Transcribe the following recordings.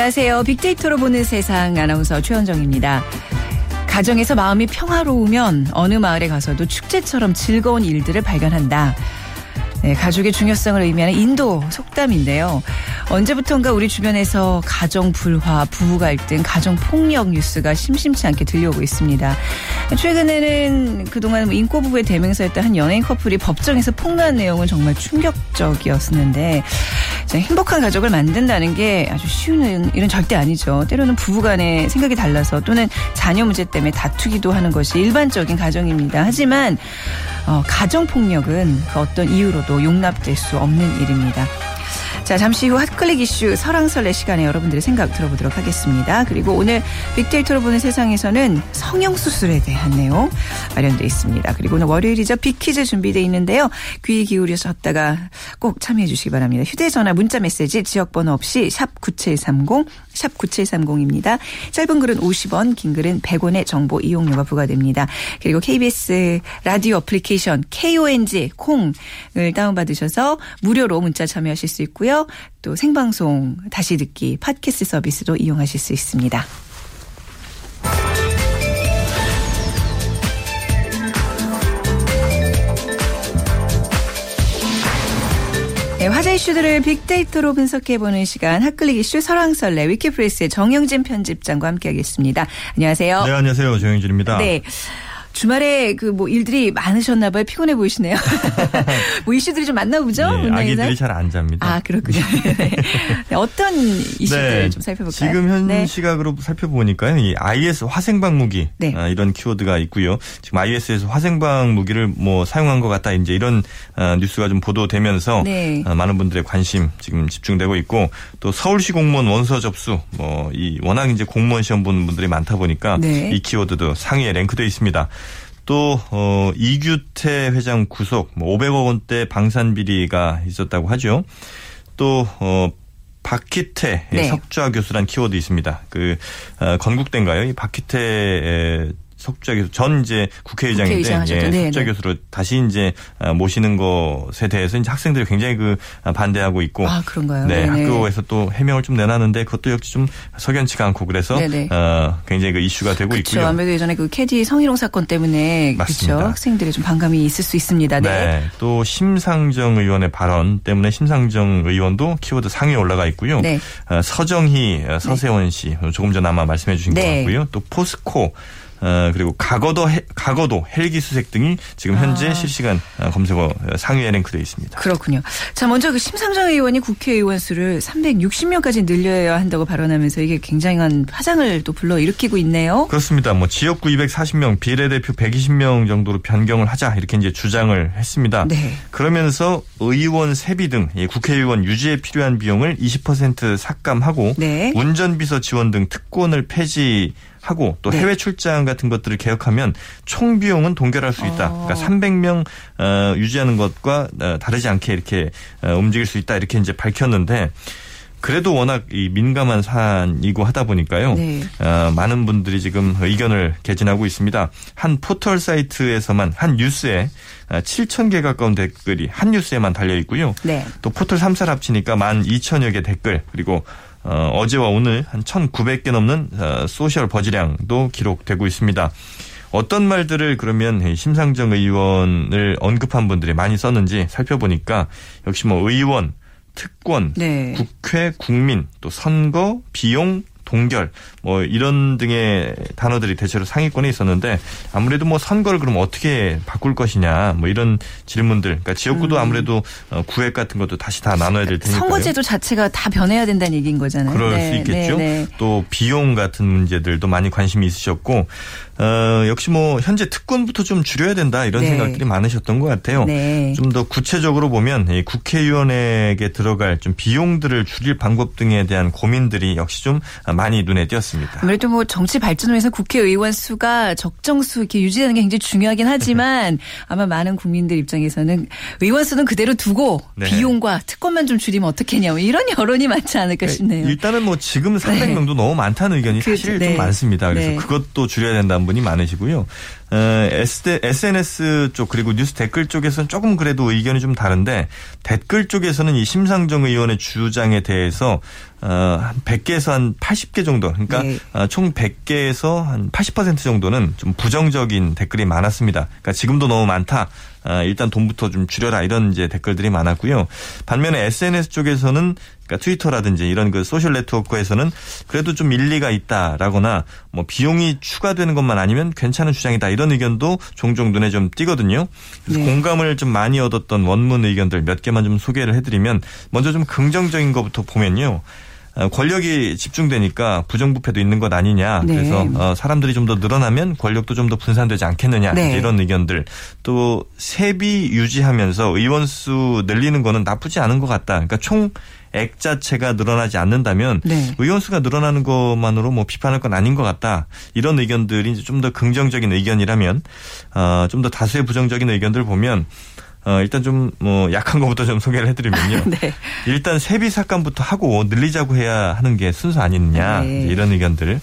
안녕하세요. 빅데이터로 보는 세상 아나운서 최현정입니다. 가정에서 마음이 평화로우면 어느 마을에 가서도 축제처럼 즐거운 일들을 발견한다. 네, 가족의 중요성을 의미하는 인도 속담인데요. 언제부턴가 우리 주변에서 가정 불화, 부부 갈등, 가정 폭력 뉴스가 심심치 않게 들려오고 있습니다. 최근에는 그동안 뭐 인꼬 부부의 대명사였던 한 연예인 커플이 법정에서 폭로한 내용은 정말 충격적이었었는데 행복한 가족을 만든다는 게 아주 쉬운 일은 절대 아니죠. 때로는 부부간에 생각이 달라서 또는 자녀 문제 때문에 다투기도 하는 것이 일반적인 가정입니다. 하지만 어, 가정 폭력은 그 어떤 이유로도 용납될 수 없는 일입니다. 자, 잠시 후 핫클릭 이슈 설왕설래 시간에 여러분들의 생각 들어보도록 하겠습니다. 그리고 오늘 빅데이터로 보는 세상에서는 성형수술에 대한 내용 마련되어 있습니다. 그리고 오늘 월요일이죠. 빅퀴즈 준비되어 있는데요. 귀 기울여셨다가 꼭 참여해 주시기 바랍니다. 휴대전화 문자 메시지 지역번호 없이 샵 9730, 샵 9730입니다. 짧은 글은 50원, 긴 글은 100원의 정보 이용료가 부과됩니다. 그리고 KBS 라디오 어플리케이션 KONG 콩을 다운받으셔서 무료로 문자 참여하실 수 있고요. 또 생방송 다시 듣기 팟캐스트 서비스도 이용하실 수 있습니다. 네, 화제 이슈들을 빅데이터로 분석해보는 시간 핫클릭 이슈 설왕설래 위키프레스의 정영진 편집장과 함께하겠습니다. 안녕하세요. 네, 안녕하세요. 정영진입니다. 네. 주말에 그 뭐 일들이 많으셨나 봐요. 피곤해 보이시네요. 뭐 이슈들이 좀 많나 보죠? 네, 아기들이 잘 안 잡니다. 아, 그렇군요. 네. 네. 어떤 이슈들 네, 좀 살펴볼까요? 지금 현 네. 시각으로 살펴보니까요. 이 IS 화생방 무기 네. 아, 이런 키워드가 있고요. 지금 IS에서 화생방 무기를 뭐 사용한 것 같다. 이제 이런 아, 뉴스가 좀 보도되면서 네. 아, 많은 분들의 관심 지금 집중되고 있고 또 서울시 공무원 원서 접수 뭐 이 워낙 이제 공무원 시험 보는 분들이 많다 보니까 네. 이 키워드도 상위에 랭크되어 있습니다. 또 어, 이규태 회장 구속 뭐 500억 원대 방산 비리가 있었다고 하죠. 또 어, 박희태 네. 석좌 교수란 키워드 있습니다. 그 어, 건국대인가요? 이 박희태 석좌 교수 전 이제 국회의장인데 국회의장 예, 네, 석좌 네. 교수로 다시 이제 아, 모시는 것에 대해서 이제 학생들이 굉장히 그 아, 반대하고 있고 아 그런가요? 네 네네. 학교에서 또 해명을 좀 내놨는데 그것도 역시 좀 석연치가 않고 그래서 어, 굉장히 그 이슈가 되고 그쵸, 있고요. 아무래도 예전에 그 캐디 성희롱 사건 때문에 그렇죠 학생들이 좀 반감이 있을 수 있습니다. 네. 네. 또 심상정 의원의 발언 때문에 심상정 의원도 키워드 상위에 올라가 있고요. 네. 어, 서정희 어, 서세원 씨 조금 전 아마 말씀해 주신 것 네. 같고요. 또 포스코 어, 그리고 과거도 과거도 헬기 수색 등이 지금 현재 아. 실시간 어, 검색어 상위에 랭크되어 있습니다. 그렇군요. 자 먼저 그 심상정 의원이 국회의원 수를 360명까지 늘려야 한다고 발언하면서 이게 굉장한 파장을 또 불러 일으키고 있네요. 그렇습니다. 뭐 지역구 240명, 비례대표 120명 정도로 변경을 하자 이렇게 이제 주장을 했습니다. 네. 그러면서 의원 세비 등 국회의원 유지에 필요한 비용을 20% 삭감하고 네. 운전비서 지원 등 특권을 폐지 하고 또 네. 해외 출장 같은 것들을 개혁하면 총 비용은 동결할 수 있다. 어. 그러니까 300명 어, 유지하는 것과 어, 다르지 않게 이렇게 움직일 수 있다. 이렇게 이제 밝혔는데 그래도 워낙 이 민감한 사안이고 하다 보니까요. 네. 어, 많은 분들이 지금 의견을 개진하고 있습니다. 한 포털 사이트에서만 한 뉴스에 7천 개 가까운 댓글이 한 뉴스에만 달려 있고요. 네. 또 포털 3사 합치니까 12,000여 개 댓글 그리고 어, 어제와 오늘 한 1,900개 넘는 어, 소셜 버즈량도 기록되고 있습니다. 어떤 말들을 그러면 심상정 의원을 언급한 분들이 많이 썼는지 살펴보니까 역시 뭐 의원, 특권, 네. 국회, 국민, 또 선거, 비용, 동결 뭐 이런 등의 단어들이 대체로 상위권에 있었는데 아무래도 뭐 선거를 그럼 어떻게 바꿀 것이냐 뭐 이런 질문들 그러니까 지역구도 음. 아무래도 어, 구획 같은 것도 다시 다 나눠야 될 테니까 선거제도 자체가 다 변해야 된다는 얘기인 거잖아요. 그럴 네, 수 있겠죠. 네, 네. 또 비용 같은 문제들도 많이 관심이 있으셨고 어, 역시 뭐 현재 특권부터 좀 줄여야 된다 이런 네. 생각들이 많으셨던 것 같아요. 네. 좀더 구체적으로 보면 이 국회의원에게 들어갈 좀 비용들을 줄일 방법 등에 대한 고민들이 역시 좀 많이 눈에 띄었습니다. 아무래도 뭐 정치 발전을 위해서 국회의원 수가 적정수 이렇게 유지하는 게 굉장히 중요하긴 하지만 아마 많은 국민들 입장에서는 의원 수는 그대로 두고 네. 비용과 특권만 좀 줄이면 어떻겠냐 뭐 이런 여론이 많지 않을까 그러니까 싶네요. 일단은 뭐 지금 300명도 네. 너무 많다는 의견이 사실 네. 좀 많습니다. 그래서 네. 그것도 줄여야 된다는 분이 많으시고요. SNS 쪽 그리고 뉴스 댓글 쪽에서는 조금 그래도 의견이 좀 다른데 댓글 쪽에서는 이 심상정 의원의 주장에 대해서 어, 한 100개에서 한 80개 정도. 그러니까 네. 어, 총 100개에서 한 80% 정도는 좀 부정적인 댓글이 많았습니다. 그러니까 지금도 너무 많다. 어, 일단 돈부터 좀 줄여라 이런 이제 댓글들이 많았고요. 반면에 SNS 쪽에서는 그러니까 트위터라든지 이런 그 소셜 네트워크에서는 그래도 좀 일리가 있다라거나 뭐 비용이 추가되는 것만 아니면 괜찮은 주장이다 이런 의견도 종종 눈에 좀 띄거든요. 그래서 네. 공감을 좀 많이 얻었던 원문 의견들 몇 개만 좀 소개를 해드리면 먼저 좀 긍정적인 것부터 보면요. 어, 권력이 집중되니까 부정부패도 있는 것 아니냐. 네. 그래서 어, 사람들이 좀 더 늘어나면 권력도 좀 더 분산되지 않겠느냐. 네. 이런 의견들. 또 세비 유지하면서 의원 수 늘리는 거는 나쁘지 않은 것 같다. 그러니까 총 액 자체가 늘어나지 않는다면 네. 의원 수가 늘어나는 것만으로 뭐 비판할 건 아닌 것 같다. 이런 의견들이 좀더 긍정적인 의견이라면 어, 좀 더 다수의 부정적인 의견들 보면 어, 일단 좀 뭐 약한 것부터 좀 소개를 해드리면요. 네. 일단 세비 삭감부터 하고 늘리자고 해야 하는 게 순서 아니느냐 네. 이런 의견들.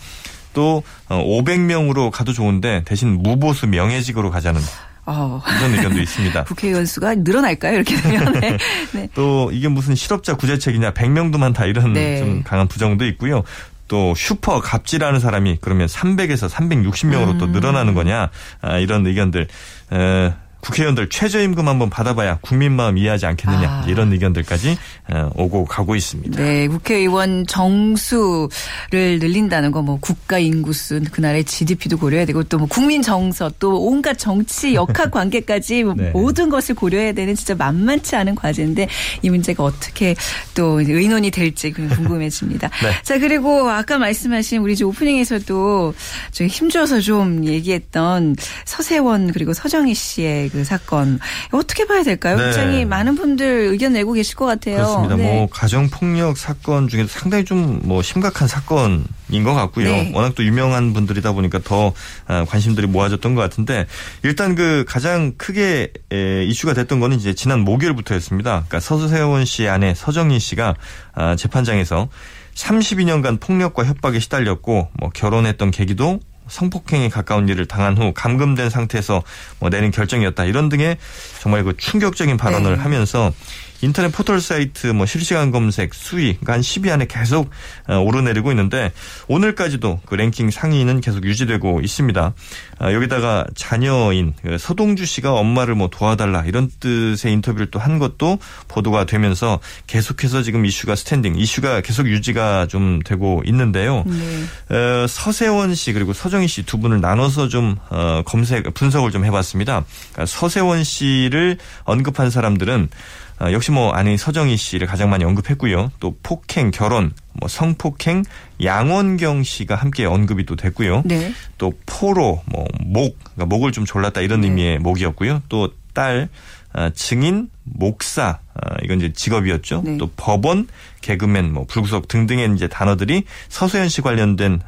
또 500명으로 어, 가도 좋은데 대신 무보수 명예직으로 가자는 어. 이런 의견도 있습니다. 국회의원 수가 늘어날까요? 이렇게 되면. 네. 네. 또 이게 무슨 실업자 구제책이냐 100명도 많다 이런 네. 좀 강한 부정도 있고요. 또 슈퍼 갑질하는 사람이 그러면 300에서 360명으로 음. 또 늘어나는 거냐 아, 이런 의견들 에, 국회의원들 최저임금 한번 받아봐야 국민 마음 이해하지 않겠느냐 아. 이런 의견들까지 어, 오고 가고 있습니다. 네, 국회의원 정수를 늘린다는 거 뭐 국가 인구수, 그날의 GDP도 고려해야 되고 또 뭐 국민 정서, 또 온갖 정치 역학 관계까지 뭐 네. 모든 것을 고려해야 되는 진짜 만만치 않은 과제인데 이 문제가 어떻게 또 의논이 될지 궁금해집니다. 네. 자 그리고 아까 말씀하신 우리 오프닝에서도 좀 힘줘서 좀 얘기했던 서세원 그리고 서정희 씨의 그 사건 어떻게 봐야 될까요? 네. 굉장히 많은 분들 의견 내고 계실 것 같아요. 그렇습니다. 네. 뭐 가정 폭력 사건 중에서 상당히 좀 뭐 심각한 사건인 것 같고요. 네. 워낙 또 유명한 분들이다 보니까 더 아, 관심들이 모아졌던 것 같은데 일단 그 가장 크게 이슈가 됐던 거는 이제 지난 목요일부터였습니다. 그러니까 서세원 씨 아내 서정희 씨가 아, 재판장에서 32년간 폭력과 협박에 시달렸고 뭐 결혼했던 계기도 성폭행에 가까운 일을 당한 후 감금된 상태에서 뭐 내린 결정이었다. 이런 등의 정말 그 충격적인 발언을 네. 하면서 인터넷 포털 사이트 뭐 실시간 검색 순위 그러니까 한 10위 안에 계속 어, 오르내리고 있는데 오늘까지도 그 랭킹 상위는 계속 유지되고 있습니다. 아, 여기다가 자녀인 그 서동주 씨가 엄마를 뭐 도와달라 이런 뜻의 인터뷰를 또 한 것도 보도가 되면서 계속해서 지금 이슈가 standing issue가 계속 유지가 좀 되고 있는데요. 네. 어, 서세원 씨 그리고 서정희 씨 두 분을 나눠서 좀 어, 검색 분석을 좀 해봤습니다. 그러니까 서세원 씨를 언급한 사람들은 어, 역시 뭐 아내 서정희 씨를 가장 많이 언급했고요. 또 폭행, 결혼, 뭐 성폭행, 양원경 씨가 함께 언급이 또 됐고요. 네. 또 포로, 뭐 목, 그러니까 목을 좀 졸랐다 이런 네. 의미의 목이었고요. 또 딸, 어, 증인, 목사, 어, 이건 이제 직업이었죠. 네. 또 법원, 개그맨, 뭐 불구속 등등의 이제 단어들이 서소연 씨 관련된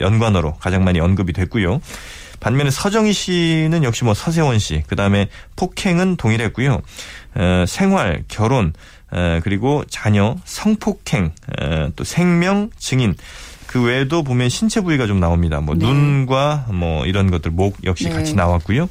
연관어로 가장 많이 언급이 됐고요. 반면에 서정희 씨는 역시 뭐 서세원 씨, 그 다음에 폭행은 동일했고요. 어, 생활, 결혼, 어, 그리고 자녀, 성폭행, 어, 또 생명, 증인. 그 외에도 보면 신체 부위가 좀 나옵니다. 뭐 네. 눈과 뭐 이런 것들 목 역시 네. 같이 나왔고요.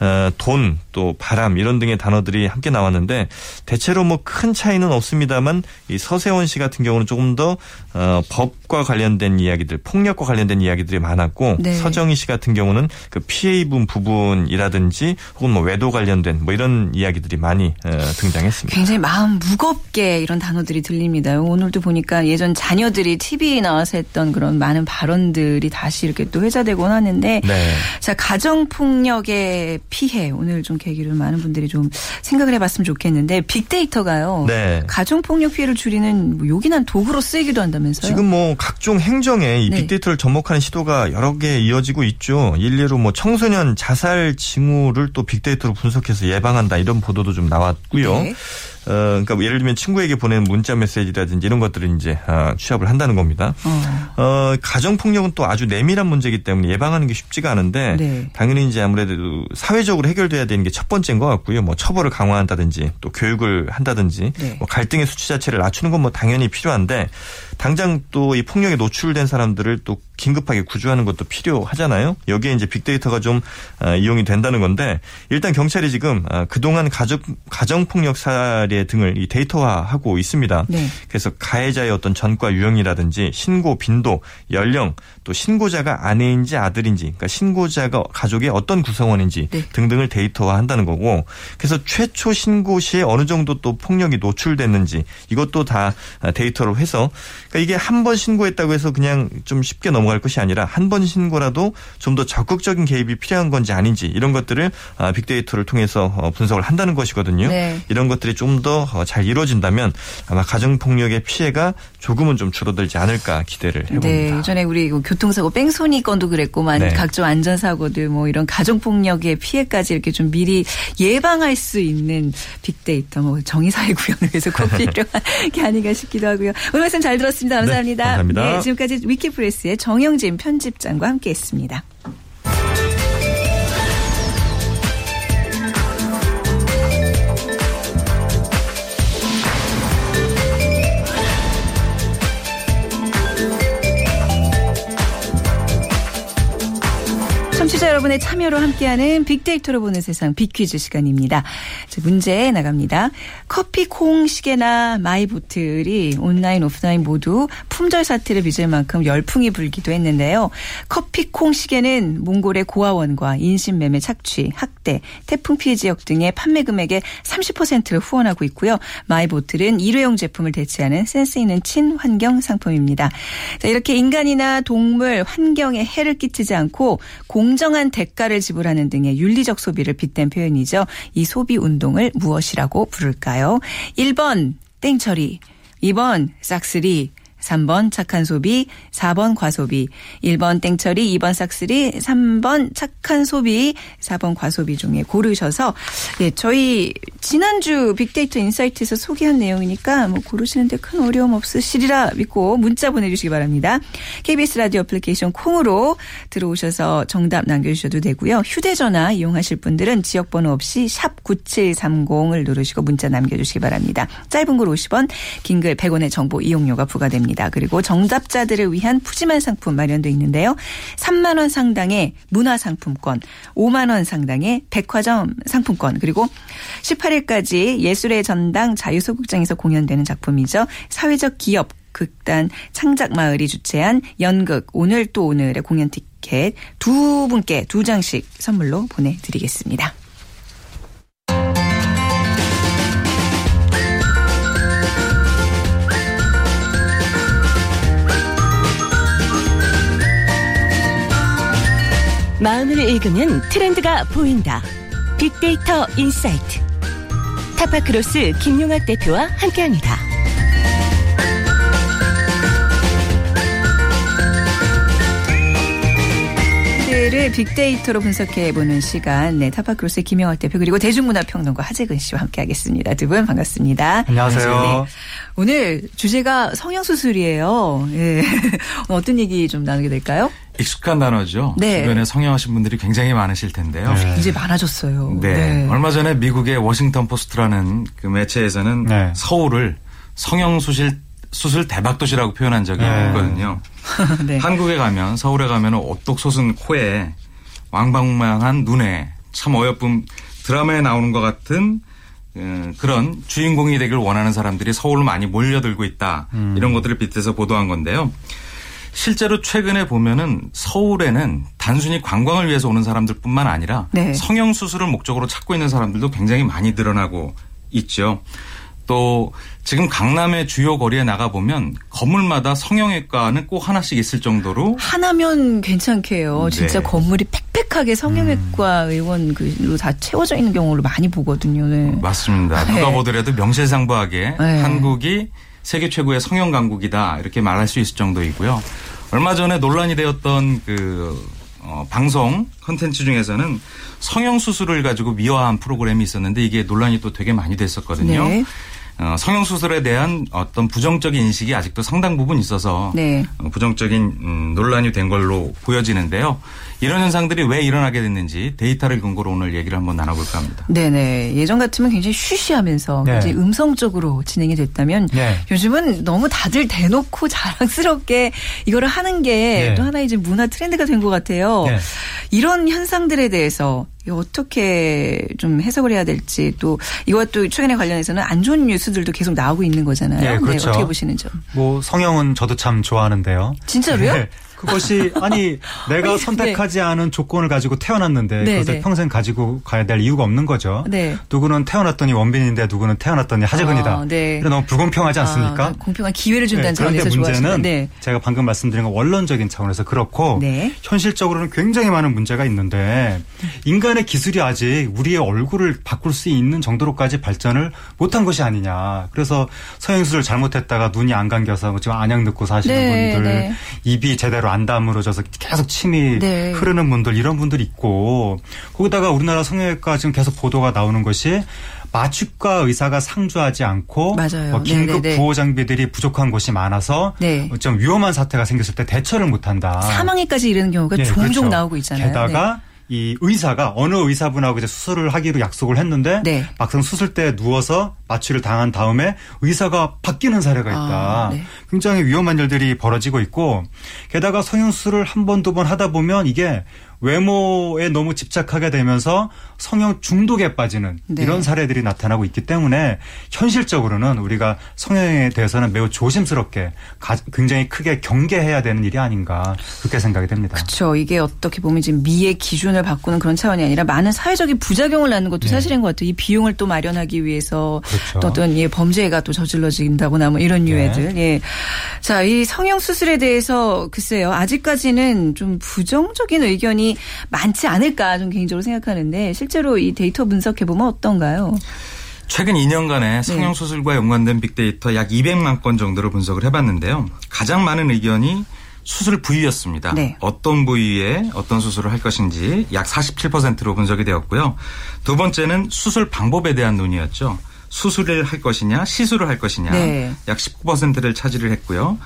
어, 돈, 또 바람 이런 등의 단어들이 함께 나왔는데 대체로 뭐 큰 차이는 없습니다만 이 서세원 씨 같은 경우는 조금 더 어, 법과 관련된 이야기들, 폭력과 관련된 이야기들이 많았고 네. 서정희 씨 같은 경우는 그 피해 입은 부분이라든지 혹은 뭐 외도 관련된 뭐 이런 이야기들이 많이 어, 등장했습니다. 굉장히 마음 무겁게 이런 단어들이 들립니다. 오늘도 보니까 예전 자녀들이 TV에 나와서 했던 그런 많은 발언들이 다시 이렇게 또 회자되곤 하는데 네. 자 가정 폭력의 피해 오늘 좀 계기로 많은 분들이 좀 생각을 해봤으면 좋겠는데 빅데이터가요. 네. 가정 폭력 피해를 줄이는 뭐 요긴한 도구로 쓰이기도 한다면서요? 지금 뭐 각종 행정에 이 네. 빅데이터를 접목하는 시도가 여러 개 이어지고 있죠. 일례로 뭐 청소년 자살 징후를 또 빅데이터로 분석해서 예방한다 이런 보도도 좀 나왔고요. 네. 어, 그러니까 뭐 예를 들면 친구에게 보낸 문자 메시지라든지 이런 것들을 이제 어, 취합을 한다는 겁니다. 어. 어 가정 폭력은 또 아주 내밀한 문제이기 때문에 예방하는 게 쉽지가 않은데 네. 당연히 이제 아무래도 사회적으로 해결돼야 되는 게 첫 번째인 것 같고요. 뭐 처벌을 강화한다든지 또 교육을 한다든지 네. 뭐 갈등의 수치 자체를 낮추는 건 뭐 당연히 필요한데 당장 또 이 폭력에 노출된 사람들을 또 긴급하게 구조하는 것도 필요하잖아요. 여기에 이제 빅데이터가 좀 어, 이용이 된다는 건데 일단 경찰이 지금 어, 그동안 가족 가정 폭력 사례 등을 이 데이터화하고 있습니다. 네. 그래서 가해자의 어떤 전과 유형이라든지 신고 빈도, 연령, 또 신고자가 아내인지 아들인지, 그러니까 신고자가 가족의 어떤 구성원인지 네. 등등을 데이터화한다는 거고, 그래서 최초 신고 시에 어느 정도 또 폭력이 노출됐는지 이것도 다 데이터로 해서, 그러니까 이게 한 번 신고했다고 해서 그냥 좀 쉽게 넘어 갈 것이 아니라 한 번 신고라도 좀 더 적극적인 개입이 필요한 건지 아닌지 이런 것들을 아, 빅데이터를 통해서 어, 분석을 한다는 것이거든요. 네. 이런 것들이 좀 더잘 어, 이루어진다면 아마 가정 폭력의 피해가 조금은 좀 줄어들지 않을까 기대를 해봅니다. 네, 전에 우리 교통사고 뺑소니 건도 그랬고만 네. 각종 안전사고들 뭐 이런 가정폭력의 피해까지 이렇게 좀 미리 예방할 수 있는 빅데이터 뭐 정의사회 구현을 위해서 꼭 필요한 게 아닌가 싶기도 하고요. 오늘 말씀 잘 들었습니다. 감사합니다. 네, 감사합니다. 네, 지금까지 위키프레스의 정 영진 편집장과 함께했습니다. 여러분의 참여로 함께하는 빅데이터로 보는 세상 빅퀴즈 시간입니다. 문제 나갑니다. 커피 콩 시계나 마이보틀이 온라인 오프라인 모두 품절 사태를 빚을 만큼 열풍이 불기도 했는데요. 커피 콩 시계는 몽골의 고아원과 인신매매 착취, 학대, 태풍 피해 지역 등의 판매 금액의 30%를 후원하고 있고요. 마이보틀은 일회용 제품을 대체하는 센스 있는 친환경 상품입니다. 자, 이렇게 인간이나 동물, 환경에 해를 끼치지 않고 공정 일정한 대가를 지불하는 등의 윤리적 소비를 빗댄 표현이죠. 이 소비 운동을 무엇이라고 부를까요? 1번 땡처리, 2번 싹쓸이, 3번 착한 소비, 4번 과소비, 1번 땡처리, 2번 싹쓸이, 3번 착한 소비, 4번 과소비 중에 고르셔서 예, 저희 지난주 빅데이터 인사이트에서 소개한 내용이니까 뭐 고르시는데 큰 어려움 없으시리라 믿고 문자 보내주시기 바랍니다. KBS 라디오 애플리케이션 콩으로 들어오셔서 정답 남겨주셔도 되고요. 휴대전화 이용하실 분들은 지역번호 없이 샵 9730을 누르시고 문자 남겨주시기 바랍니다. 짧은 글 50원, 긴 글 100원의 정보 이용료가 부과됩니다. 있습니다. 그리고 정답자들을 위한 푸짐한 상품 마련되어 있는데요. 3만 원 상당의 문화 상품권, 5만 원 상당의 백화점 상품권, 그리고 18일까지 예술의 전당 자유소극장에서 공연되는 작품이죠. 사회적 기업 극단 창작마을이 주최한 연극 오늘 또 오늘의 공연 티켓 두 분께 두 장씩 선물로 보내드리겠습니다. 마음을 읽으면 트렌드가 보인다. 빅데이터 인사이트. 타파크로스 김용학 대표와 함께합니다. 를 빅데이터로 분석해 보는 시간, 네, 타파크로스의 김용학 대표 그리고 대중문화평론가 하재근 씨와 함께하겠습니다. 두 분 반갑습니다. 안녕하세요. 네. 오늘 주제가 성형수술이에요. 예. 어떤 얘기 좀 나누게 될까요? 익숙한 단어죠. 네. 주변에 성형하신 분들이 굉장히 많으실 텐데요. 네. 이제 많아졌어요. 네. 네. 얼마 전에 미국의 워싱턴 포스트라는 그 매체에서는 네. 서울을 성형수술 수술 대박 도시라고 표현한 적이 네. 있거든요. 네. 한국에 가면 서울에 가면 오똑 솟은 코에 왕방울만한 눈에 참 어여쁜 드라마에 나오는 것 같은 어, 그런 주인공이 되길 원하는 사람들이 서울로 많이 몰려들고 있다. 음. 이런 것들을 빗대서 보도한 건데요. 실제로 최근에 보면은 서울에는 단순히 관광을 위해서 오는 사람들뿐만 아니라 네. 성형 수술을 목적으로 찾고 있는 사람들도 굉장히 많이 늘어나고 있죠. 또 지금 강남의 주요 거리에 나가 보면 건물마다 성형외과는 꼭 하나씩 있을 정도로 하나면 괜찮게요. 네. 진짜 건물이 팩팩하게 성형외과 음. 의원으로 다 채워져 있는 경우를 많이 보거든요. 네. 맞습니다. 누가 네. 보더라도 명실상부하게 네. 한국이 세계 최고의 성형 강국이다 이렇게 말할 수 있을 정도이고요. 얼마 전에 논란이 되었던 그 어, 방송 컨텐츠 중에서는 성형 수술을 가지고 미화한 프로그램이 있었는데 이게 논란이 또 되게 많이 됐었거든요. 네. 어, 성형수술에 대한 어떤 부정적인 인식이 아직도 상당 부분 있어서 네. 어, 부정적인 음, 논란이 된 걸로 보여지는데요. 이런 현상들이 왜 일어나게 됐는지 데이터를 근거로 오늘 얘기를 한번 나눠볼까 합니다. 네네. 예전 같으면 굉장히 쉬쉬하면서 네. 굉장히 음성적으로 진행이 됐다면 네. 요즘은 너무 다들 대놓고 자랑스럽게 이거를 하는 게또 네. 하나의 이제 문화 트렌드가 된 것 같아요. 네. 이런 현상들에 대해서 어떻게 좀 해석을 해야 될지 또 이것도 최근에 관련해서는 안 좋은 뉴스들도 계속 나오고 있는 거잖아요. 네, 그렇죠. 네, 어떻게 보시는지. 뭐 성형은 저도 참 좋아하는데요. 진짜로요? 네. 그것이 아니 내가 네. 선택하지 네. 않은 조건을 가지고 태어났는데 네, 그것을 네. 평생 가지고 가야 될 이유가 없는 거죠. 네. 누구는 태어났더니 원빈인데 누구는 태어났더니 하재근이다. 아, 네. 너무 불공평하지 않습니까? 아, 공평한 기회를 준다는 차원에서 그런데 문제는 제가 방금 말씀드린 건 원론적인 차원에서 그렇고 현실적으로는 굉장히 많은 문제가 있는데 인간의 기술이 아직 우리의 얼굴을 바꿀 수 있는 정도로까지 발전을 못한 것이 아니냐. 그래서 서행수를 잘못했다가 눈이 안 감겨서 지금 안약 넣고 사시는 분들 입이 제대로 안 다물어져서 계속 침이 네. 흐르는 분들 이런 분들 있고 거기다가 우리나라 성형외과 지금 계속 보도가 나오는 것이 마취과 의사가 상주하지 않고 뭐 긴급 네네네. 구호 장비들이 부족한 곳이 많아서 네. 좀 위험한 사태가 생겼을 때 대처를 못한다. 사망에까지 이르는 경우가 네, 종종 그렇죠. 나오고 있잖아요. 게다가 네. 이 의사가 어느 의사분하고 이제 수술을 하기로 약속을 했는데 네. 막상 수술대에 누워서 마취를 당한 다음에 의사가 바뀌는 사례가 있다. 아, 네. 굉장히 위험한 일들이 벌어지고 있고 게다가 성형수술을 한 번, 두 번 하다 보면 이게 외모에 너무 집착하게 되면서 성형 중독에 빠지는 네. 이런 사례들이 나타나고 있기 때문에 현실적으로는 우리가 성형에 대해서는 매우 조심스럽게 굉장히 크게 경계해야 되는 일이 아닌가 그렇게 생각이 됩니다. 그렇죠. 이게 어떻게 보면 지금 미의 기준을 바꾸는 그런 차원이 아니라 많은 사회적인 부작용을 낳는 것도 네. 사실인 것 같아요. 이 비용을 또 마련하기 위해서 그렇죠. 또 어떤 예, 범죄가 또 저질러진다거나 뭐 이런 네. 유해들. 네. 예. 자, 이 성형 수술에 대해서 글쎄요. 아직까지는 좀 부정적인 의견이 많지 않을까 좀 개인적으로 생각하는데 실제로 이 데이터 분석해 보면 어떤가요? 최근 2년간의 성형수술과 연관된 빅데이터 약 200만 건 정도를 분석을 해봤는데요. 가장 많은 의견이 수술 부위였습니다. 네. 어떤 부위에 어떤 수술을 할 것인지 약 47%로 분석이 되었고요. 두 번째는 수술 방법에 대한 논의였죠. 수술을 할 것이냐, 시술을 할 것이냐, 네. 약 19%를 차지를 했고요.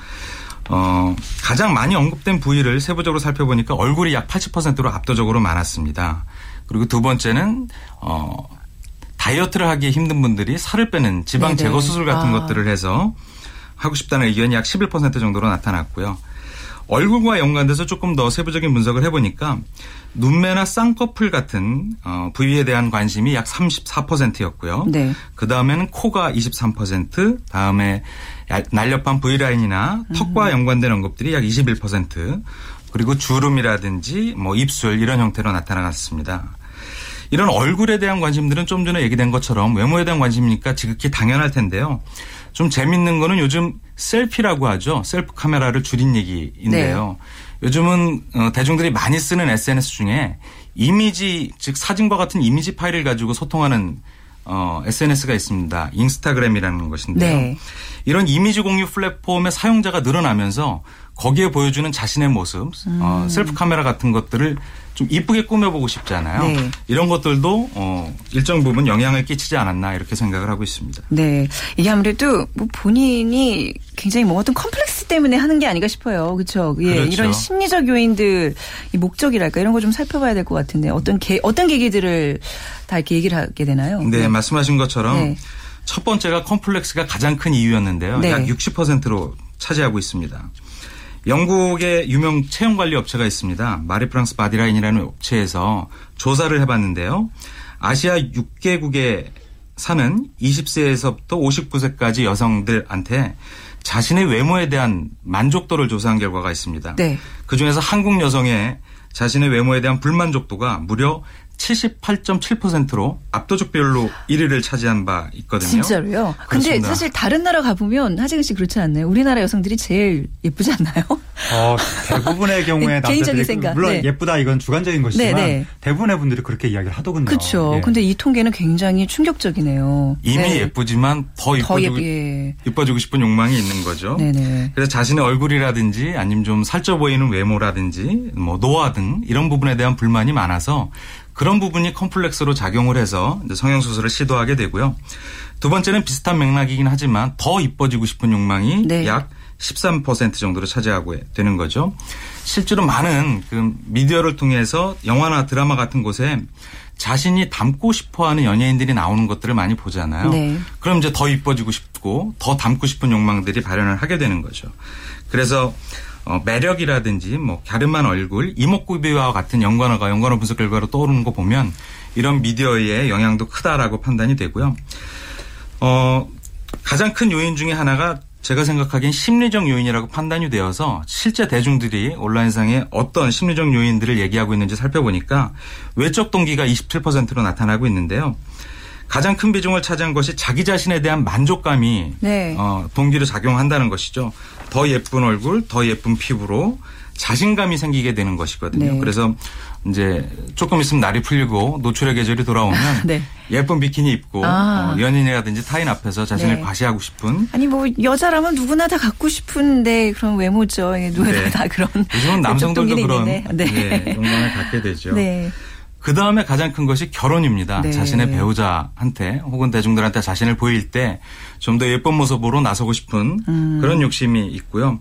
어, 가장 많이 언급된 부위를 세부적으로 살펴보니까 얼굴이 약 80%로 압도적으로 많았습니다. 그리고 두 번째는 어, 다이어트를 하기 힘든 분들이 살을 빼는 지방 제거 수술 같은 아. 것들을 해서 하고 싶다는 의견이 약 11% 정도로 나타났고요. 얼굴과 연관돼서 조금 더 세부적인 분석을 해보니까 눈매나 쌍꺼풀 같은 어, 부위에 대한 관심이 약 34%였고요. 네. 그 다음에는 코가 23%, 다음에 날렵한 V라인이나 턱과 음. 연관된 언급들이 약 21%, 그리고 주름이라든지 뭐 입술 이런 형태로 나타나갔습니다. 이런 얼굴에 대한 관심들은 좀 전에 얘기된 것처럼 외모에 대한 관심이니까 지극히 당연할 텐데요. 좀 재밌는 거는 요즘 셀피라고 하죠. 셀프 카메라를 줄인 얘기인데요. 네. 요즘은 어, 대중들이 많이 쓰는 SNS 중에 이미지 즉 사진과 같은 이미지 파일을 가지고 소통하는 어, SNS가 있습니다. 인스타그램이라는 것인데요. 네. 이런 이미지 공유 플랫폼의 사용자가 늘어나면서 거기에 보여주는 자신의 모습, 어, 음. 어, 셀프 카메라 같은 것들을 좀 이쁘게 꾸며보고 싶잖아요. 네. 이런 것들도 어, 일정 부분 영향을 끼치지 않았나 이렇게 생각을 하고 있습니다. 네, 이게 아무래도 뭐 본인이 굉장히 뭐 어떤 컴플렉스 때문에 하는 게 아닌가 싶어요. 그렇죠? 예, 그렇죠. 이런 심리적 요인들, 이 목적이랄까 이런 거 좀 살펴봐야 될 것 같은데 어떤 계, 어떤 계기들을 다 이렇게 얘기를 하게 되나요? 네, 네. 말씀하신 것처럼 네. 첫 번째가 컴플렉스가 가장 큰 이유였는데요. 네. 약 60%로 차지하고 있습니다. 영국의 유명 체형 관리 업체가 있습니다. 마리프랑스 바디라인이라는 업체에서 조사를 해봤는데요. 아시아 6개국에 사는 20세에서부터 59세까지 여성들한테 자신의 외모에 대한 만족도를 조사한 결과가 있습니다. 네. 그 중에서 한국 여성의 자신의 외모에 대한 불만족도가 무려 78.7%로 압도적 비율로 1위를 차지한 바 있거든요. 진짜로요? 근데 그렇습니다. 사실 다른 나라 가보면 하재근 씨 그렇지 않나요? 우리나라 여성들이 제일 예쁘지 않나요? 어, 대부분의 경우에 개인적인 생각. 물론 네. 예쁘다 이건 주관적인 것이지만 네, 네. 대부분의 분들이 그렇게 이야기를 하더군요. 그렇죠. 예. 근데 이 통계는 굉장히 충격적이네요. 이미 네. 예쁘지만 더, 더 이뻐지고, 예. 이뻐지고 싶은 욕망이 있는 거죠. 네네. 그래서 자신의 얼굴이라든지 아니면 좀 살쪄 보이는 외모라든지 뭐 노화 등 이런 부분에 대한 불만이 많아서 그런 부분이 컴플렉스로 작용을 해서 성형수술을 시도하게 되고요. 두 번째는 비슷한 맥락이긴 하지만 더 이뻐지고 싶은 욕망이 네. 약 13% 정도를 차지하고 되는 거죠. 실제로 많은 그 미디어를 통해서 영화나 드라마 같은 곳에 자신이 닮고 싶어 하는 연예인들이 나오는 것들을 많이 보잖아요. 네. 그럼 이제 더 이뻐지고 싶고 더 닮고 싶은 욕망들이 발현을 하게 되는 거죠. 그래서 어, 매력이라든지 뭐 갸름한 얼굴, 이목구비와 같은 연관어가 연관어 분석 결과로 떠오르는 거 보면 이런 미디어의 영향도 크다라고 판단이 되고요. 어, 가장 큰 요인 중에 하나가 제가 생각하기엔 심리적 요인이라고 판단이 되어서 실제 대중들이 온라인상에 어떤 심리적 요인들을 얘기하고 있는지 살펴보니까 외적 동기가 27%로 나타나고 있는데요. 가장 큰 비중을 차지한 것이 자기 자신에 대한 만족감이 네. 어, 동기로 작용한다는 것이죠. 더 예쁜 얼굴, 더 예쁜 피부로 자신감이 생기게 되는 것이거든요. 네. 그래서 이제 조금 있으면 날이 풀리고 노출의 계절이 돌아오면 네. 예쁜 비키니 입고 아. 어, 연인이라든지 타인 앞에서 자신을 네. 과시하고 싶은 아니 뭐 여자라면 누구나 다 갖고 싶은데 그런 외모죠. 누구나 네. 다 그런 요즘은 남성들도 그런 네. 네. 욕망을 갖게 되죠. 네. 그 다음에 가장 큰 것이 결혼입니다. 네. 자신의 배우자한테 혹은 대중들한테 자신을 보일 때 좀 더 예쁜 모습으로 나서고 싶은 음. 그런 욕심이 있고요.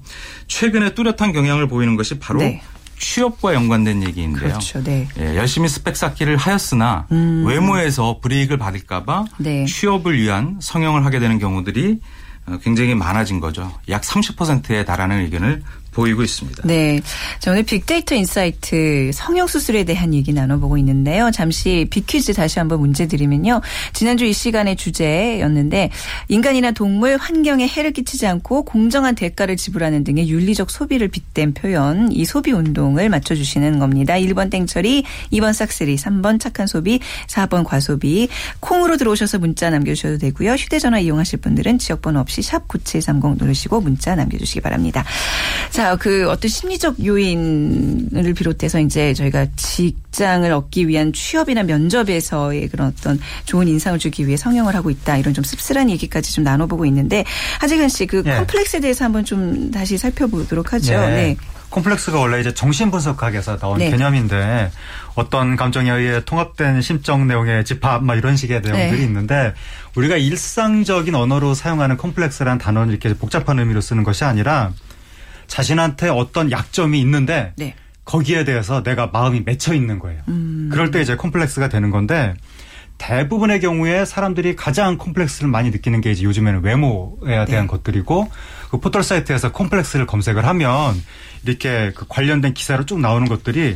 최근에 뚜렷한 경향을 보이는 것이 바로 네. 취업과 연관된 얘기인데요. 그렇죠. 네. 예, 열심히 스펙 쌓기를 하였으나 음. 외모에서 불이익을 받을까봐 네. 취업을 위한 성형을 하게 되는 경우들이 어, 굉장히 많아진 거죠. 약 30%에 달하는 의견을 보이고 있습니다. 네. 자, 오늘 빅데이터 인사이트 성형수술에 대한 얘기 나눠보고 있는데요. 잠시 빅퀴즈 다시 한번 문제 드리면요. 지난주 이 시간의 주제였는데 인간이나 동물, 환경에 해를 끼치지 않고 공정한 대가를 지불하는 등의 윤리적 소비를 빗댄 표현, 이 소비 운동을 맞춰주시는 겁니다. 1번 땡처리, 2번 싹쓸이, 3번 착한 소비, 4번 과소비. 콩으로 들어오셔서 문자 남겨주셔도 되고요. 휴대전화 이용하실 분들은 지역번호 없이 샵 9730 누르시고 문자 남겨주시기 바랍니다. 자, 자, 그 어떤 심리적 요인을 비롯해서 이제 저희가 직장을 얻기 위한 취업이나 면접에서의 그런 어떤 좋은 인상을 주기 위해 성형을 하고 있다. 이런 좀 씁쓸한 얘기까지 좀 나눠보고 있는데 하재근 씨그 네. 컴플렉스에 대해서 한번 좀 다시 살펴보도록 하죠. 네. 네. 콤플렉스가 원래 이제 정신분석학에서 나온 네. 개념인데 어떤 감정에 의해 통합된 심적 내용의 집합 막 이런 식의 내용들이 네. 있는데 우리가 일상적인 언어로 사용하는 콤플렉스라는 단어는 이렇게 복잡한 의미로 쓰는 것이 아니라 자신한테 어떤 약점이 있는데 네. 거기에 대해서 내가 마음이 맺혀 있는 거예요. 음. 그럴 때 이제 콤플렉스가 되는 건데 대부분의 경우에 사람들이 가장 콤플렉스를 많이 느끼는 게 이제 요즘에는 외모에 대한 네. 것들이고 그 포털 사이트에서 콤플렉스를 검색을 하면 이렇게 그 관련된 기사로 쭉 나오는 것들이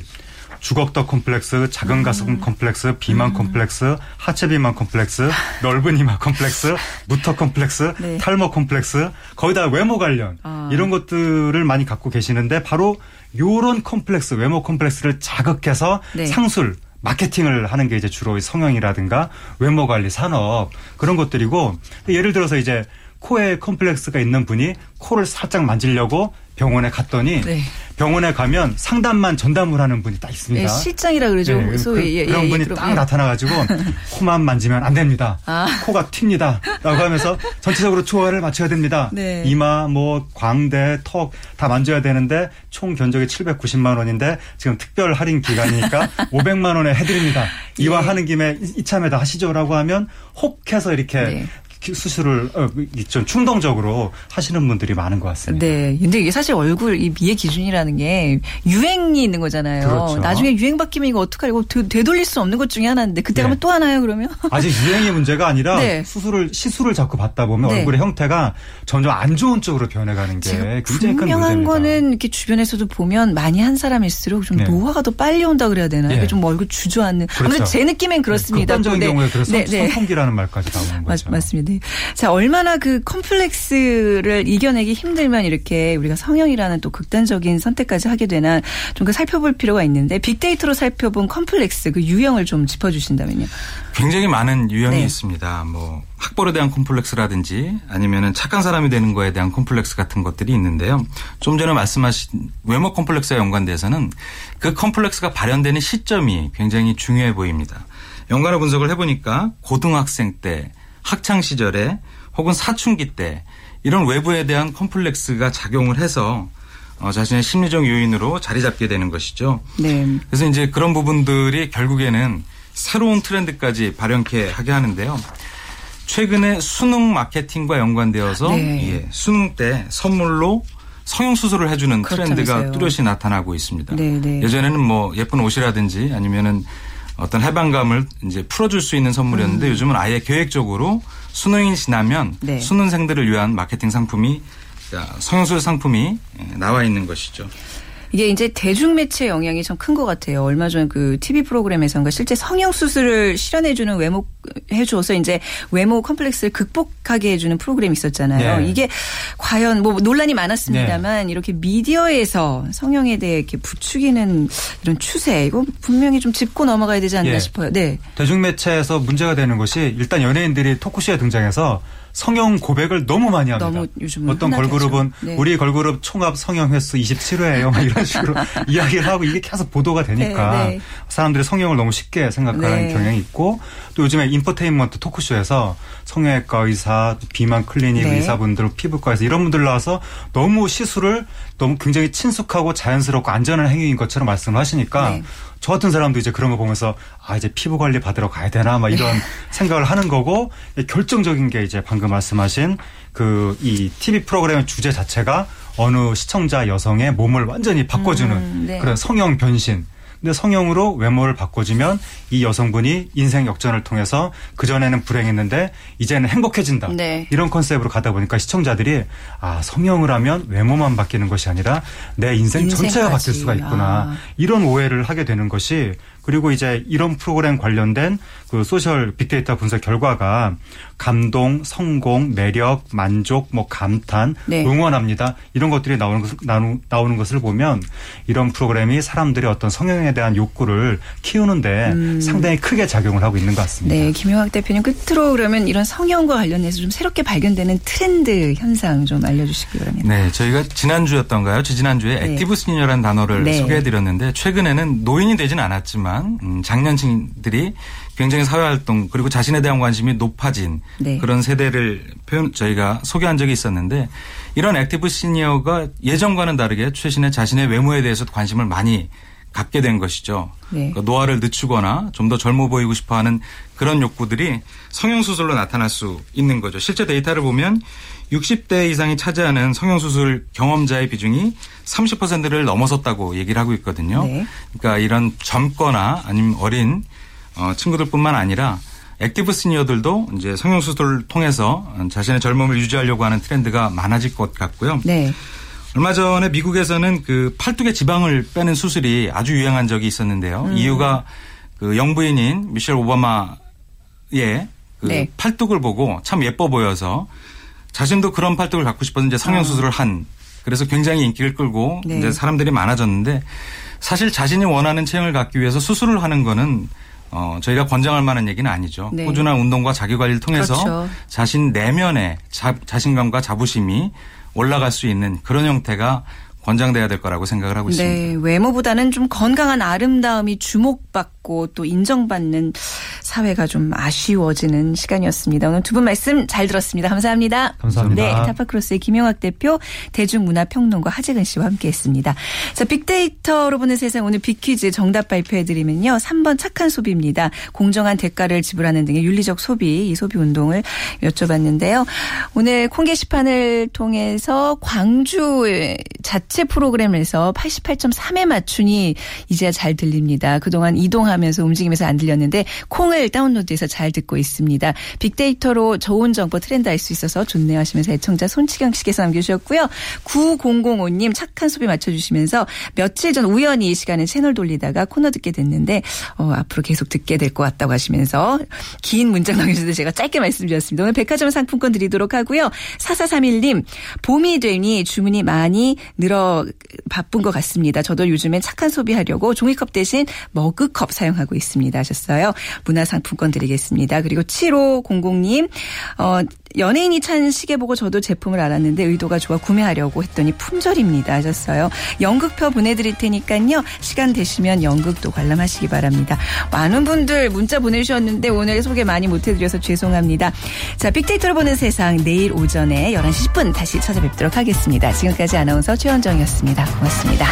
주걱턱 콤플렉스, 작은 가슴 음. 콤플렉스, 비만 음. 콤플렉스, 하체 비만 콤플렉스, 넓은 이마 콤플렉스, 무턱 콤플렉스, 네. 탈모 콤플렉스, 거의 다 외모 관련 아. 이런 것들을 많이 갖고 계시는데 바로 요런 콤플렉스, 외모 콤플렉스를 자극해서 네. 상술 마케팅을 하는 게 이제 주로 성형이라든가 외모 관리 산업 그런 것들이고 예를 들어서 이제 코에 컴플렉스가 있는 분이 코를 살짝 만지려고 병원에 갔더니 네. 병원에 가면 상담만 전담을 하는 분이 딱 있습니다. 네, 실장이라 그러죠. 네, 소위. 그, 예, 런 예, 분이 딱 나타나가지고 코만 만지면 안 됩니다. 아. 코가 튑니다. 라고 하면서 전체적으로 조화를 맞춰야 됩니다. 네. 이마, 뭐 광대, 턱 다 만져야 되는데 총 견적이 790만 원인데 지금 특별 할인 기간이니까 500만 원에 해드립니다. 이와 예. 하는 김에 이참에 다 하시죠라고 하면 혹해서 이렇게 네. 수술을 어, 좀 충동적으로 하시는 분들이 많은 것 같습니다. 네. 근데 이게 사실 얼굴 이 미의 기준이라는 게 유행이 있는 거잖아요. 그렇죠. 나중에 유행 바뀌면 이거 어떡하고 되돌릴 수 없는 것 중에 하나인데 그때 네. 가면 또 하나요 그러면? 아직 유행의 문제가 아니라 네. 수술을 시술을 자꾸 받다 보면 네. 얼굴의 형태가 점점 안 좋은 쪽으로 변해가는 게 굉장히 큰 분명한 거는 이렇게 주변에서도 보면 많이 한 사람일수록 좀 네. 노화가 더 빨리 온다 그래야 되나? 네. 이게 좀 얼굴 주저앉는. 그렇죠. 아무튼 제 느낌엔 그렇습니다. 극단적인 네. 경우에 그래서 네. 선풍기라는 말까지 나오는 거죠. 맞, 맞습니다. 자, 얼마나 그 컴플렉스를 이겨내기 힘들면 이렇게 우리가 성형이라는 또 극단적인 선택까지 하게 되나 좀 그 살펴볼 필요가 있는데 빅데이터로 살펴본 컴플렉스 그 유형을 좀 짚어주신다면요. 굉장히 많은 유형이 네. 있습니다. 뭐 학벌에 대한 콤플렉스라든지 아니면은 착한 사람이 되는 거에 대한 콤플렉스 같은 것들이 있는데요. 좀 전에 말씀하신 외모 콤플렉스와 연관돼서는 그 콤플렉스가 발현되는 시점이 굉장히 중요해 보입니다. 연관을 분석을 해보니까 고등학생 때 학창 시절에 혹은 사춘기 때 이런 외부에 대한 컴플렉스가 작용을 해서 어, 자신의 심리적 요인으로 자리 잡게 되는 것이죠. 네. 그래서 이제 그런 부분들이 결국에는 새로운 트렌드까지 발현케 하게 하는데요. 최근에 수능 마케팅과 연관되어서 네. 예, 수능 때 선물로 성형 수술을 해주는 그렇다면서요. 트렌드가 뚜렷이 나타나고 있습니다. 네네. 네. 예전에는 뭐 예쁜 옷이라든지 아니면은 어떤 해방감을 이제 풀어줄 수 있는 선물이었는데 음. 요즘은 아예 계획적으로 수능이 지나면 네. 수능생들을 위한 마케팅 상품이 성형수술 상품이 나와 있는 것이죠. 이게 이제 대중매체 영향이 참 큰 것 같아요. 얼마 전 그 TV 프로그램에서인가 실제 성형 수술을 실현해주는 외모 해줘서 이제 외모 컴플렉스를 극복하게 해주는 프로그램이 있었잖아요. 네. 이게 과연 뭐 논란이 많았습니다만 네. 이렇게 미디어에서 성형에 대해 이렇게 부추기는 이런 추세 이거 분명히 좀 짚고 넘어가야 되지 않나 네. 싶어요. 네. 대중매체에서 문제가 되는 것이 일단 연예인들이 토크쇼에 등장해서 성형 고백을 너무 많이 합니다. 너무 어떤 걸그룹은 네. 우리 걸그룹 총합 성형 횟수 27회예요. 막 이런 식으로 이야기를 하고 이게 계속 보도가 되니까 네, 네. 사람들이 성형을 너무 쉽게 생각하는 네. 경향이 있고 또 요즘에 인포테인먼트 토크쇼에서 성형외과 의사, 비만 클리닉 네. 의사분들, 피부과에서 이런 분들 나와서 너무 시술을 너무 굉장히 친숙하고 자연스럽고 안전한 행위인 것처럼 말씀을 하시니까 네. 저 같은 사람도 이제 그런 거 보면서 아 이제 피부 관리 받으러 가야 되나 막 이런 네. 생각을 하는 거고 결정적인 게 이제 방금 말씀하신 그 이 TV 프로그램의 주제 자체가 어느 시청자 여성의 몸을 완전히 바꿔주는 음, 네. 그런 성형 변신 근데 성형으로 외모를 바꿔주면 이 여성분이 인생 역전을 통해서 그전에는 불행했는데 이제는 행복해진다. 네. 이런 컨셉으로 가다 보니까 시청자들이 아, 성형을 하면 외모만 바뀌는 것이 아니라 내 인생 인생까지. 전체가 바뀔 수가 있구나. 아. 이런 오해를 하게 되는 것이 그리고 이제 이런 프로그램 관련된 그 소셜 빅데이터 분석 결과가 감동, 성공, 매력, 만족, 뭐 감탄, 네. 응원합니다. 이런 것들이 나오는 것, 나오는 것을 보면 이런 프로그램이 사람들의 어떤 성형에 대한 욕구를 키우는데 음. 상당히 크게 작용을 하고 있는 것 같습니다. 네, 김용학 대표님 끝으로 그러면 이런 성형과 관련해서 좀 새롭게 발견되는 트렌드 현상 좀 알려주시기 바랍니다. 네, 저희가 지난주였던가요? 지지난주에 네. active senior라는 단어를 네. 소개해드렸는데 최근에는 노인이 되지는 않았지만 음, 장년층들이 굉장히 사회활동 그리고 자신에 대한 관심이 높아진 네. 그런 세대를 표현 저희가 소개한 적이 있었는데 이런 active senior가 예전과는 다르게 최신의 자신의 외모에 대해서 관심을 많이 갖게 된 것이죠. 네. 그러니까 노화를 늦추거나 좀 더 젊어 보이고 싶어하는 그런 욕구들이 성형 수술로 나타날 수 있는 거죠. 실제 데이터를 보면 60대 이상이 차지하는 성형 수술 경험자의 비중이 30%를 넘어섰다고 얘기를 하고 있거든요. 네. 그러니까 이런 젊거나 아니면 어린 어, 친구들뿐만 아니라 active senior들도 이제 성형 수술을 통해서 자신의 젊음을 유지하려고 하는 트렌드가 많아질 것 같고요. 네. 얼마 전에 미국에서는 그 팔뚝의 지방을 빼는 수술이 아주 유행한 적이 있었는데요. 음. 이유가 그 영부인인 미셸 오바마의 그 네. 팔뚝을 보고 참 예뻐 보여서 자신도 그런 팔뚝을 갖고 싶어서 이제 성형 수술을 아. 한 그래서 굉장히 인기를 끌고 네. 이제 사람들이 많아졌는데 사실 자신이 원하는 체형을 갖기 위해서 수술을 하는 거는 어, 저희가 권장할 만한 얘기는 아니죠. 네. 꾸준한 운동과 자기 관리를 통해서 그렇죠. 자신 내면의 자, 자신감과 자부심이 올라갈 수 있는 그런 형태가 권장돼야 될 거라고 생각을 하고 있습니다. 네, 외모보다는 좀 건강한 아름다움이 주목받고 또 인정받는 사회가 좀 아쉬워지는 시간이었습니다. 오늘 두 분 말씀 잘 들었습니다. 감사합니다. 감사합니다. 네, 타파크로스의 김영학 대표, 대중문화평론가 하재근 씨와 함께했습니다. 자, 빅데이터로 보는 세상 오늘 빅퀴즈 정답 발표해드리면요. 3번 착한 소비입니다. 공정한 대가를 지불하는 등의 윤리적 소비, 이 소비 운동을 여쭤봤는데요. 오늘 콩 게시판을 통해서 광주 자체 자체 프로그램에서 88.3에 맞추니 이제야 잘 들립니다. 그동안 이동하면서 움직이면서 안 들렸는데 콩을 다운로드해서 잘 듣고 있습니다. 빅데이터로 좋은 정보 트렌드 알 수 있어서 좋네요 하시면서 애청자 손치경 씨께서 남겨주셨고요. 9005님 착한 소비 맞춰주시면서 며칠 전 우연히 이 시간에 채널 돌리다가 코너 듣게 됐는데 어, 앞으로 계속 듣게 될 것 같다고 하시면서 긴 문자 남겨주셔서 제가 짧게 말씀드렸습니다. 오늘 백화점 상품권 드리도록 하고요. 4431님 봄이 되니 주문이 많이 늘어 바쁜 것 같습니다. 저도 요즘엔 착한 소비하려고 종이컵 대신 머그컵 사용하고 있습니다 하셨어요. 문화상품권 드리겠습니다. 그리고 7500님 어, 연예인이 찬 시계 보고 저도 제품을 알았는데 의도가 좋아 구매하려고 했더니 품절입니다 하셨어요. 연극표 보내드릴 테니까요. 시간 되시면 연극도 관람하시기 바랍니다. 많은 분들 문자 보내주셨는데 오늘 소개 많이 못해드려서 죄송합니다. 자 빅데이터로 보는 세상 내일 오전에 11시 10분 다시 찾아뵙도록 하겠습니다. 지금까지 아나운서 최현정이었습니다. 고맙습니다.